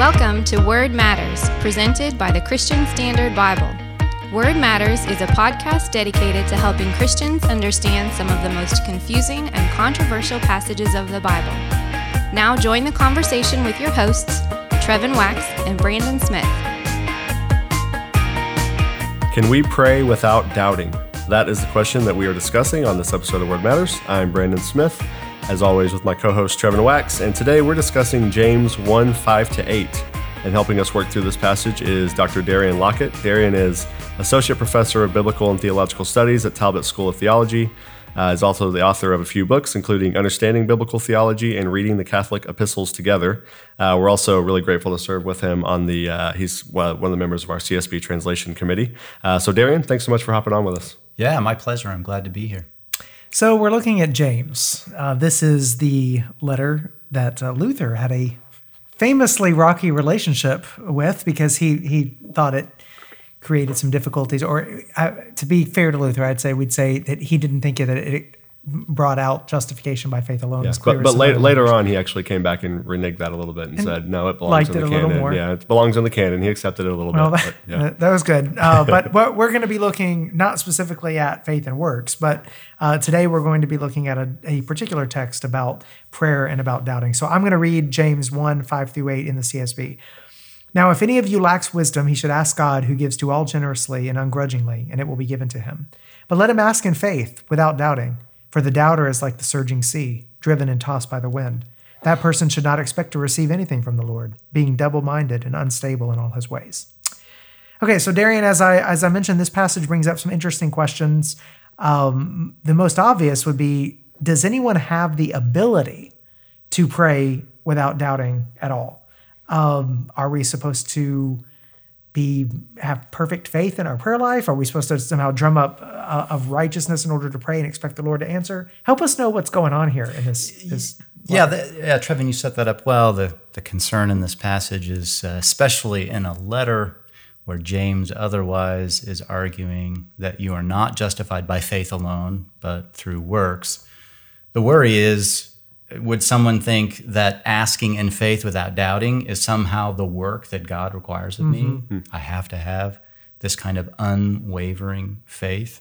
Welcome to Word Matters, presented by the Christian Standard Bible. Word Matters is a podcast dedicated to helping Christians understand some of the most confusing and controversial passages of the Bible. Now join the conversation with your hosts, Trevin Wax and Brandon Smith. Can we pray without doubting? That is the question that we are discussing on this episode of Word Matters. I'm Brandon Smith, as always, with my co host Trevin Wax, and today we're discussing James 1 5 to 8. And helping us work through this passage is Dr. Darian Lockett. Darian is Associate Professor of Biblical and Theological Studies at Talbot School of Theology. Uh, is also the author of a few books, including Understanding Biblical Theology and Reading the Catholic Epistles Together. Uh, we're also really grateful to serve with him on the, uh, he's one of the members of our CSB Translation Committee. Uh, so, Darian, thanks so much for hopping on with us. Yeah, my pleasure. I'm glad to be here. So, we're looking at James. Uh, this is the letter that uh, Luther had a famously rocky relationship with because he, he thought it created some difficulties. Or uh, to be fair to Luther, I'd say we'd say that he didn't think that it brought out justification by faith alone. But, but later, later on, he actually came back and reneged that a little bit and, and said, "No, it belongs in the canon. Yeah, it belongs in the canon." He accepted it a little well, bit. That, but, yeah. that was good. Uh, but we're going to be looking not specifically at faith and works, but uh, today we're going to be looking at a, a, particular text about prayer and about doubting. So I'm going to read James one five through eight in the CSB. Now, if any of you lacks wisdom, he should ask God, who gives to all generously and ungrudgingly, and it will be given to him. But let him ask in faith, without doubting. For the doubter is like the surging sea, driven and tossed by the wind. That person should not expect to receive anything from the Lord, being double minded and unstable in all his ways. Okay, so Darian, as I as I mentioned, this passage brings up some interesting questions. Um, the most obvious would be: Does anyone have the ability to pray without doubting at all? Um, are we supposed to be have perfect faith in our prayer life? Are we supposed to somehow drum up uh, of righteousness in order to pray and expect the Lord to answer? Help us know what's going on here in this. this yeah, the, yeah, Trevin, you set that up well. The the concern in this passage is uh, especially in a letter where James otherwise is arguing that you are not justified by faith alone, but through works. The worry is would someone think that asking in faith without doubting is somehow the work that God requires of mm-hmm. me? I have to have this kind of unwavering faith.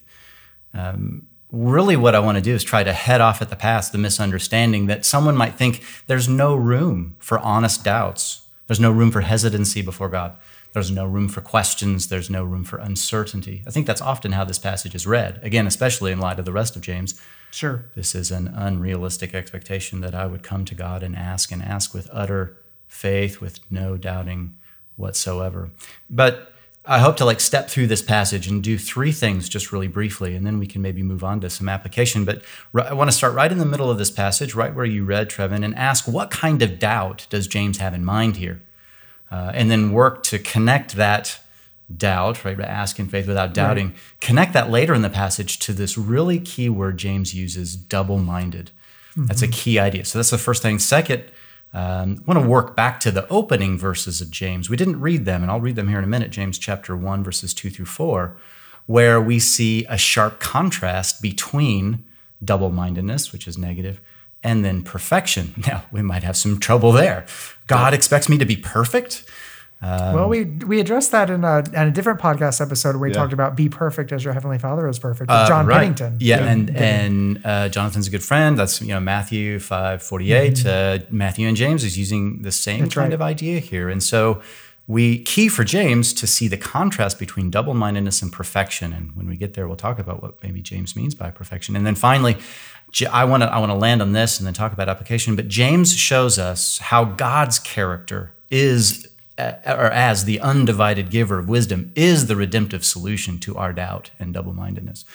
Um, really, what I want to do is try to head off at the pass the misunderstanding that someone might think there's no room for honest doubts, there's no room for hesitancy before God. There's no room for questions. There's no room for uncertainty. I think that's often how this passage is read. Again, especially in light of the rest of James. Sure. This is an unrealistic expectation that I would come to God and ask and ask with utter faith, with no doubting whatsoever. But I hope to like step through this passage and do three things just really briefly, and then we can maybe move on to some application. But I want to start right in the middle of this passage, right where you read, Trevin, and ask what kind of doubt does James have in mind here? Uh, and then work to connect that doubt, right? To Ask in faith without doubting. Right. Connect that later in the passage to this really key word James uses, double-minded. Mm-hmm. That's a mm-hmm. key idea. So that's the first thing. Second, um, I want to work back to the opening verses of James. We didn't read them, and I'll read them here in a minute. James chapter one, verses two through four, where we see a sharp contrast between double-mindedness, which is negative, and then perfection. Now, we might have some trouble there. God expects me to be perfect. Um, well, we we addressed that in a, in a different podcast episode where we yeah. talked about be perfect as your heavenly Father is perfect uh, John right. Pennington. Yeah, yeah. and and uh, Jonathan's a good friend. That's you know Matthew five forty eight. Mm-hmm. Uh, Matthew and James is using the same That's kind right. of idea here, and so we key for James to see the contrast between double mindedness and perfection. And when we get there, we'll talk about what maybe James means by perfection. And then finally, I want to I want to land on this and then talk about application. But James shows us how God's character is or as the undivided giver of wisdom, is the redemptive solution to our doubt and double mindedness.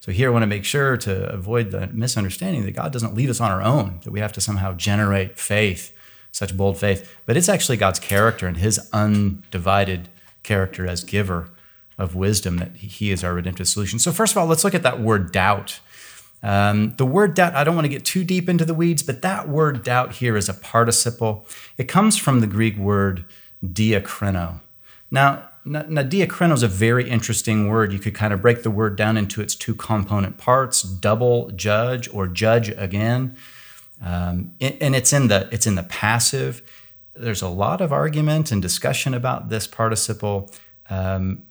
So, here I want to make sure to avoid the misunderstanding that God doesn't leave us on our own, that we have to somehow generate faith, such bold faith, but it's actually God's character and his undivided character as giver of wisdom that he is our redemptive solution. So, first of all, let's look at that word doubt. Um, the word doubt, I don't want to get too deep into the weeds, but that word doubt here is a participle. It comes from the Greek word diakrino. Now, now, diakrino is a very interesting word. You could kind of break the word down into its two component parts: double judge or judge again. Um, and it's in the it's in the passive. there's a lot of argument and discussion about this participle. Um,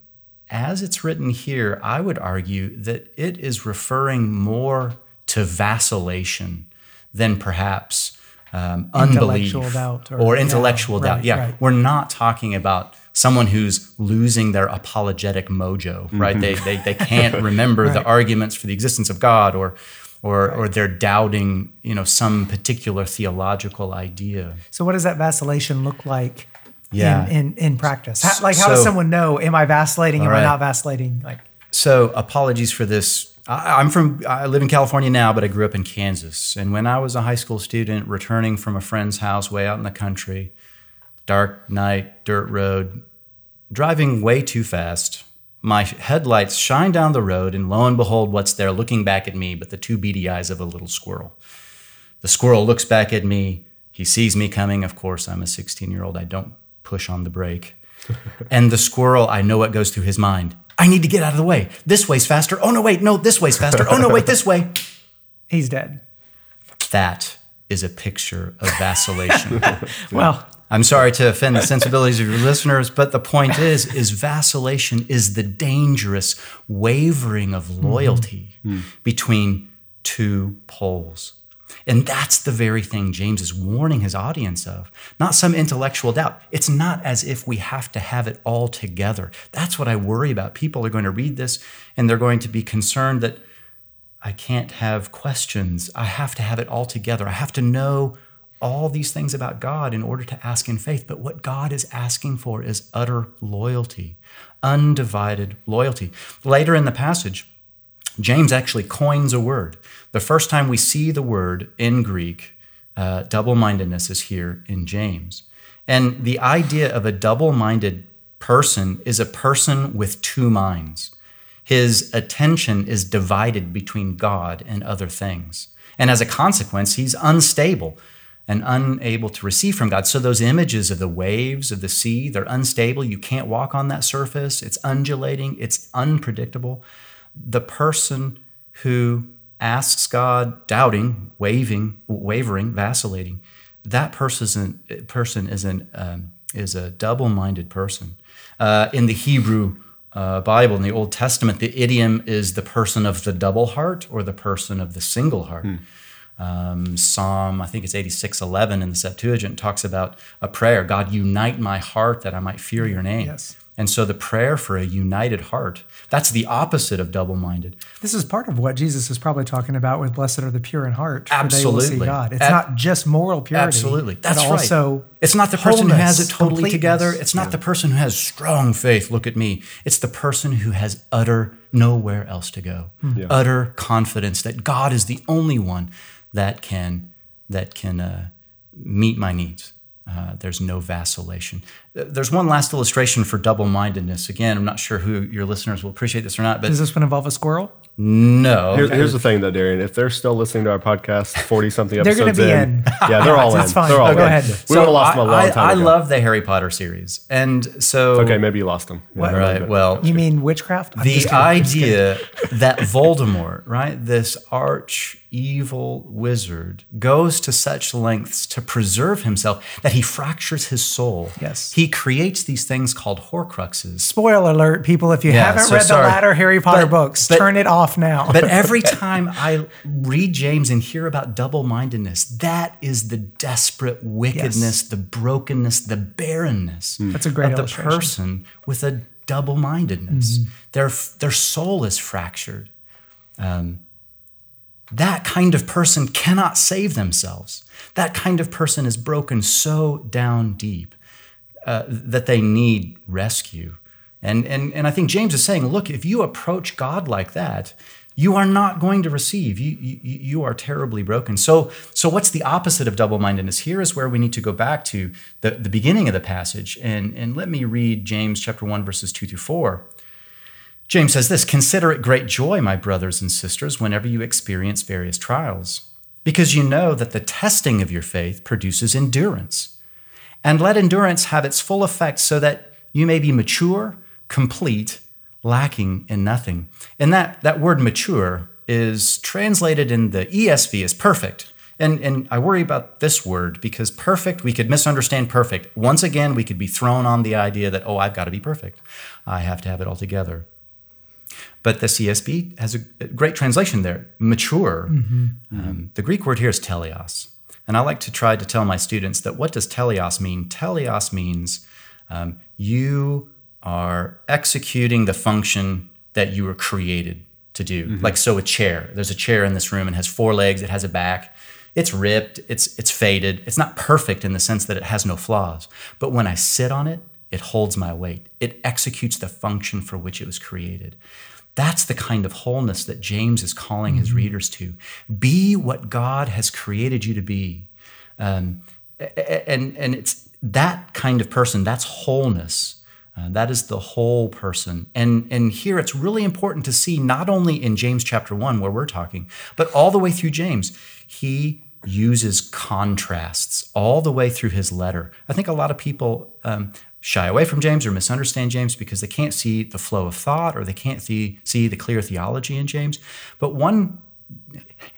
as it's written here, I would argue that it is referring more to vacillation than perhaps um, unbelief Intellectual doubt or, or- intellectual yeah, doubt. right, yeah, right. we're not talking about someone who's losing their apologetic mojo, right? They, they, they can't remember the arguments for the existence of God or, or, or they're doubting, you know, some particular theological idea. So, what does that vacillation look like Yeah. in, in, in practice? How, like, how does someone know, am I vacillating? Am All I not vacillating? Like, So apologies for this. I, I'm from. I live in California now, but I grew up in Kansas. And when I was a high school student, returning from a friend's house way out in the country, dark night, dirt road, driving way too fast. My headlights shine down the road, and lo and behold, what's there looking back at me but the two beady eyes of a little squirrel. The squirrel looks back at me. He sees me coming. Of course, I'm a 16 year old. I don't push on the brake. and the squirrel, I know what goes through his mind. I need to get out of the way. This way's faster. Oh, no, wait. No, this way's faster. Oh, no, wait, this way. he's dead. That is a picture of vacillation. Well, I'm sorry to offend the sensibilities of your listeners, but the point is, is vacillation is the dangerous wavering of loyalty mm-hmm. between two poles. And that's the very thing James is warning his audience of, not some intellectual doubt. It's not as if we have to have it all together. That's what I worry about. People are going to read this and they're going to be concerned that I can't have questions. I have to have it all together. I have to know all these things about God in order to ask in faith. But what God is asking for is utter loyalty, undivided loyalty. Later in the passage, James actually coins a word. The first time we see the word in Greek, uh, double mindedness is here in James. And the idea of a double minded person is a person with two minds. His attention is divided between God and other things. And as a consequence, he's unstable and unable to receive from God. So those images of the waves of the sea, they're unstable. You can't walk on that surface. It's undulating, it's unpredictable. The person who asks God, doubting, waving, wavering, vacillating, that person, person is, an, um, is a double minded person. Uh, in the Hebrew uh, Bible, in the Old Testament, the idiom is the person of the double heart or the person of the single heart. Um, Psalm, I think it's 86 11 in the Septuagint, talks about a prayer God, unite my heart that I might fear your name. Yes. And so the prayer for a united heart, that's the opposite of double minded. this is part of what Jesus is probably talking about with blessed are the pure in heart, for they will see Absolutely. God. It's Ab- not just moral purity. Absolutely. but That's also right. It's not the person who has it totally completeness. together. It's not the person who has strong faith. Look at me. It's the person who has utter nowhere else to go. Hmm. Utter confidence that God is the only one that can that can uh, meet my needs. Uh, there's no vacillation. There's one last illustration for double-mindedness. Again, I'm not sure who your listeners will appreciate this or not, but Does this one involve a squirrel? no. Here's, here's the thing, though, Darian. If they're still listening to our podcast, forty something episodes They're episodes gonna be in, in. yeah, they're all That's in. fine. They're all Oh, go in. ahead. We would have lost I, them a long I- time I ago. love the Harry Potter series, and so Okay, maybe you lost them. Yeah, right. good. Well, You mean witchcraft? I'm the just kidding. I'm just kidding. idea that Voldemort, right, this arch evil wizard, goes to such lengths to preserve himself that he fractures his soul. Yes. He creates these things called Horcruxes. Spoiler alert, people, if you Yeah, haven't so read sorry. the latter Harry Potter But- books, but- turn it off now. But every time I read James and hear about double mindedness, that is the desperate wickedness, the brokenness, the barrenness That's a great of the. Mm-hmm. person with a double mindedness. Their, their soul is fractured. Um, that kind of person cannot save themselves. That kind of person is broken so down deep uh, that they need rescue. And, and, and I think James is saying, look, if you approach God like that, you are not going to receive. You, you, you are terribly broken. So, so what's the opposite of double mindedness? Here is where we need to go back to the, the beginning of the passage. And, and let me read James chapter 1, verses 2 through 4. James says this Consider it great joy, my brothers and sisters, whenever you experience various trials, because you know that the testing of your faith produces endurance. And let endurance have its full effect so that you may be mature, complete, lacking in nothing. And that, that word mature is translated in the ESV as perfect. And, and I worry about this word because perfect, we could misunderstand perfect. Once again, we could be thrown on the idea that, oh, I've got to be perfect. I have to have it all together. But the CSB has a great translation there mature. Mm-hmm. Um, the Greek word here is teleos. And I like to try to tell my students that what does teleos mean? Teleos means um, you are executing the function that you were created to do. Mm-hmm. Like so a chair. There's a chair in this room and has four legs, it has a back. It's ripped, it's it's faded. It's not perfect in the sense that it has no flaws. But when I sit on it, it holds my weight. It executes the function for which it was created. That's the kind of wholeness that James is calling mm-hmm. his readers to. Be what God has created you to be. Um, and, and it's that kind of person, that's wholeness uh, that is the whole person. And, and here it's really important to see not only in James chapter 1, where we're talking, but all the way through James. He uses contrasts all the way through his letter. I think a lot of people um, shy away from James or misunderstand James because they can't see the flow of thought or they can't see, see the clear theology in James. But one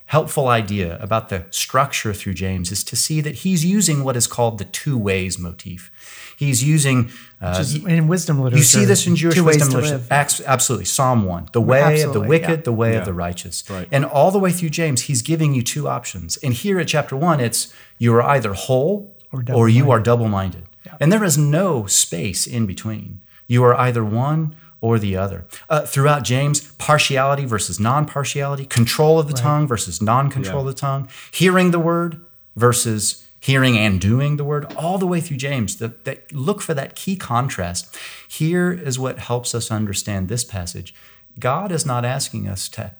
helpful idea about the structure through James is to see that he's using what is called the two ways motif. He's using uh, in wisdom literature. You see this in Jewish wisdom literature. Absolutely, Psalm one: the way absolutely, of the wicked, yeah. the way yeah. of the righteous, right. and all the way through James, he's giving you two options. And here at chapter one, it's you are either whole or, or you are double-minded, yeah. and there is no space in between. You are either one or the other. Uh, throughout James, partiality versus non partiality, control of the right. tongue versus non control yeah. of the tongue, hearing the word versus hearing and doing the word, all the way through James. That, that look for that key contrast. Here is what helps us understand this passage. God is not asking us to,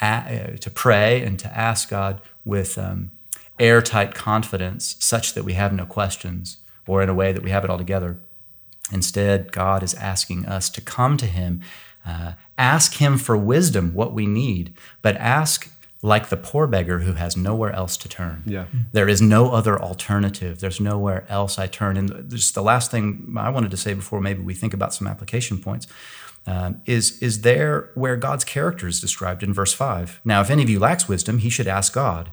uh, to pray and to ask God with um, airtight confidence, such that we have no questions, or in a way that we have it all together. Instead, God is asking us to come to Him, uh, ask Him for wisdom, what we need, but ask like the poor beggar who has nowhere else to turn. Yeah. There is no other alternative. There's nowhere else I turn. And just the last thing I wanted to say before maybe we think about some application points um, is, is there where God's character is described in verse 5. Now, if any of you lacks wisdom, he should ask God.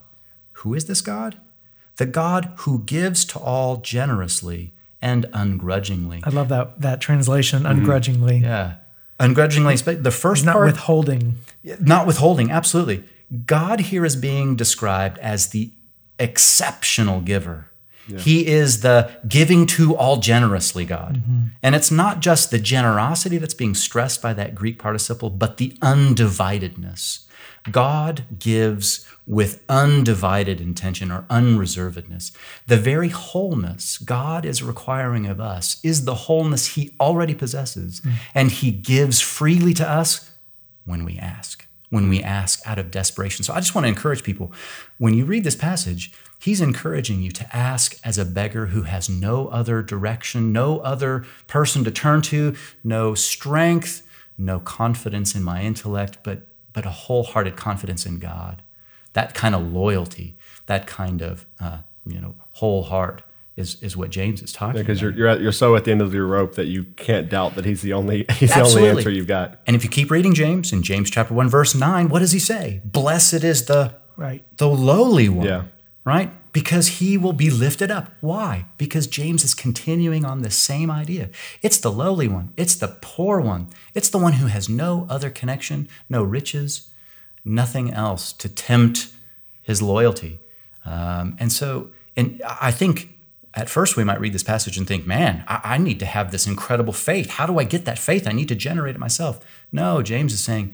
Who is this God? The God who gives to all generously and ungrudgingly. I love that that translation, mm-hmm. ungrudgingly. Yeah. Ungrudgingly, the first not part, withholding. Not withholding, absolutely. God here is being described as the exceptional giver. Yeah. He is the giving to all generously God. Mm-hmm. And it's not just the generosity that's being stressed by that Greek participle, but the undividedness. God gives with undivided intention or unreservedness. The very wholeness God is requiring of us is the wholeness He already possesses, mm. and He gives freely to us when we ask, when we ask out of desperation. So I just want to encourage people when you read this passage, He's encouraging you to ask as a beggar who has no other direction, no other person to turn to, no strength, no confidence in my intellect, but but a wholehearted confidence in God. That kind of loyalty, that kind of uh, you know whole heart is, is what James is talking yeah, because you're you're, at, you're so at the end of your rope that you can't doubt that he's the only he's Absolutely. the only answer you've got. And if you keep reading James in James chapter one verse nine, what does he say? Blessed is the right the lowly one. Yeah. Right? Because he will be lifted up. Why? Because James is continuing on the same idea. It's the lowly one. It's the poor one. It's the one who has no other connection, no riches, nothing else to tempt his loyalty. Um, and so, and I think at first we might read this passage and think, man, I, I, need to have this incredible faith. How do I get that faith? I need to generate it myself. No, James is saying,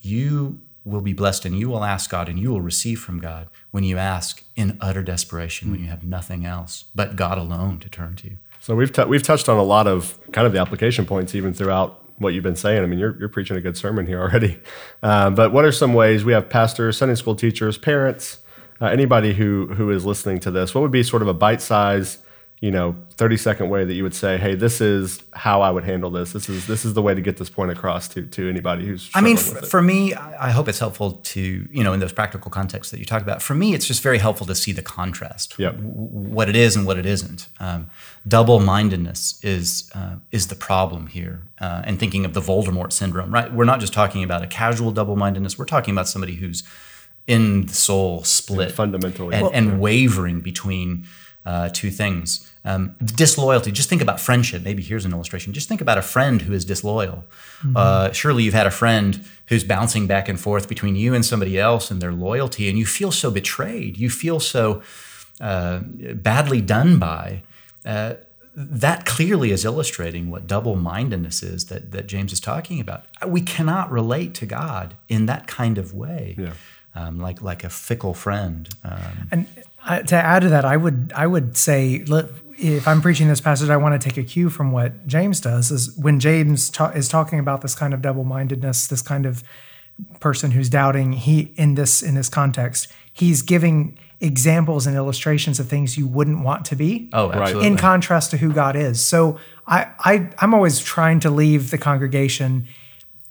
you will be blessed and you will ask God and you will receive from God when you ask in utter desperation, when you have nothing else but God alone to turn to. So we've, t- we've touched on a lot of kind of the application points even throughout what you've been saying. I mean, you're, you're preaching a good sermon here already. Um, but what are some ways we have pastors, Sunday school teachers, parents, uh, anybody who who is listening to this? What would be sort of a bite size you know 30 second way that you would say hey this is how i would handle this. This is this is the way to get this point across to to anybody who's i mean f- for me i hope it's helpful to you know in those practical contexts that you talked about. For me it's just very helpful to see the contrast yep. w- what it is and what it isn't. Um, double-mindedness is uh, is the problem here uh, and thinking of the voldemort syndrome right? We're not just talking about a casual double-mindedness. We're talking about somebody who's in the soul split fundamentally. and, and wavering between uh, two things. Um, disloyalty. Just think about friendship. Maybe here's an illustration. Just think about a friend who is disloyal. Uh, surely you've had a friend who's bouncing back and forth between you and somebody else and their loyalty, and you feel so betrayed. You feel so uh, badly done by. Uh, that clearly is illustrating what double mindedness is that, that James is talking about. We cannot relate to God in that kind of way, Yeah. um, like, like a fickle friend. Um, And uh, to add to that, I would I would say if I'm preaching this passage, I want to take a cue from what James does. Is when James ta- is talking about this kind of double-mindedness, this kind of person who's doubting. He in this in this context, he's giving examples and illustrations of things you wouldn't want to be. oh, Right. absolutely. in contrast to who God is. So I, I I'm always trying to leave the congregation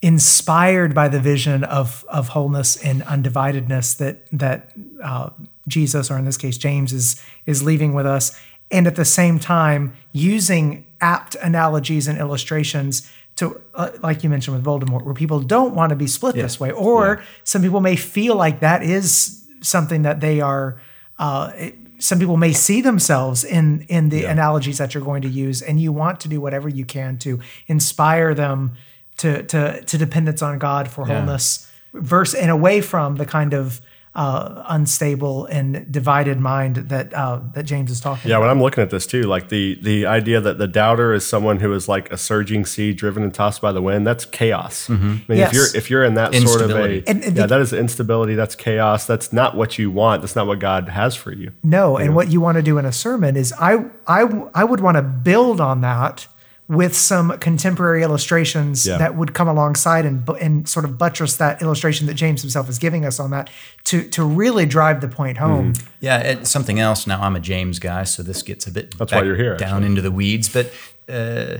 inspired by the vision of of wholeness and undividedness that that uh, Jesus, or in this case James, is is leaving with us, and at the same time using apt analogies and illustrations to, uh, like you mentioned with Voldemort, where people don't want to be split this way, or some people may feel like that is something that they are. Uh, it- some people may see themselves in in the analogies that you're going to use, and you want to do whatever you can to inspire them to to to dependence on God for wholeness, verse and away from the kind of uh, unstable and divided mind that uh, that James is talking. Yeah, about. when I'm looking at this too, like the the idea that the doubter is someone who is like a surging sea driven and tossed by the wind, that's chaos. I mean, Yes. if you're if you're in that sort of a Instability. And- and yeah, the- that is instability. That's chaos. That's not what you want. That's not what God has for you. No, and what you want to do in a sermon is I I I would want to build on that with some contemporary illustrations Yeah. that would come alongside and and sort of buttress that illustration that James himself is giving us on that to to really drive the point home. Yeah, and something else. Now I'm a James guy, so this gets a bit That's why you're here, down actually. into the weeds. But uh,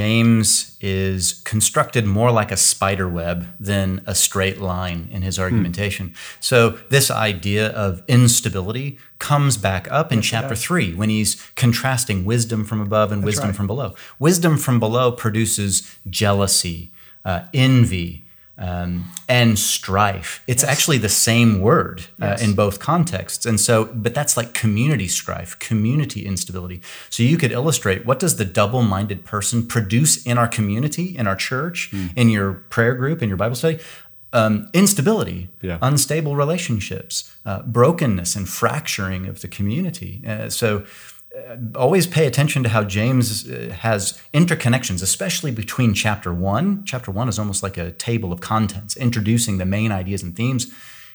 James is constructed more like a spider web than a straight line in his argumentation. So this idea of instability comes back up in chapter three when he's contrasting wisdom from above and wisdom right. from below. Wisdom from below produces jealousy, uh, envy. Um, and strife. It's actually the same word uh, in both contexts. And so, but that's like community strife, community instability. So you could illustrate what does the double minded person produce in our community, in our church, in your prayer group, in your Bible study? Um, instability, Yeah. unstable relationships, uh, brokenness, and fracturing of the community. Uh, so, always pay attention to how James uh, has interconnections, especially between chapter one. Chapter one is almost like a table of contents, introducing the main ideas and themes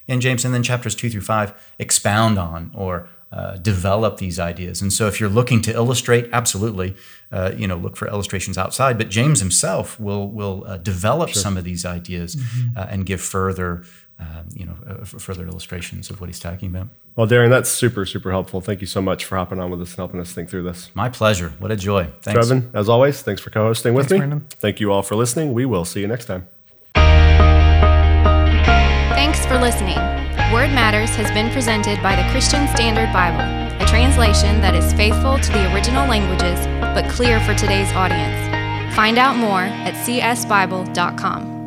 in James, and then chapters two through five expound on or uh, develop these ideas. And so, if you're looking to illustrate, absolutely, uh, you know, look for illustrations outside. But James himself will will uh, develop some of these ideas uh, and give further, uh, you know, uh, further illustrations of what he's talking about. Well, Darren, that's super super helpful. Thank you so much for hopping on with us and helping us think through this. My pleasure. What a joy. Thanks. Trevin, as always, thanks for co-hosting with Thanks, me. Brandon. Thank you all for listening. We will see you next time. Thanks for listening. Word Matters has been presented by the Christian Standard Bible, a translation that is faithful to the original languages but clear for today's audience. Find out more at csbible.com.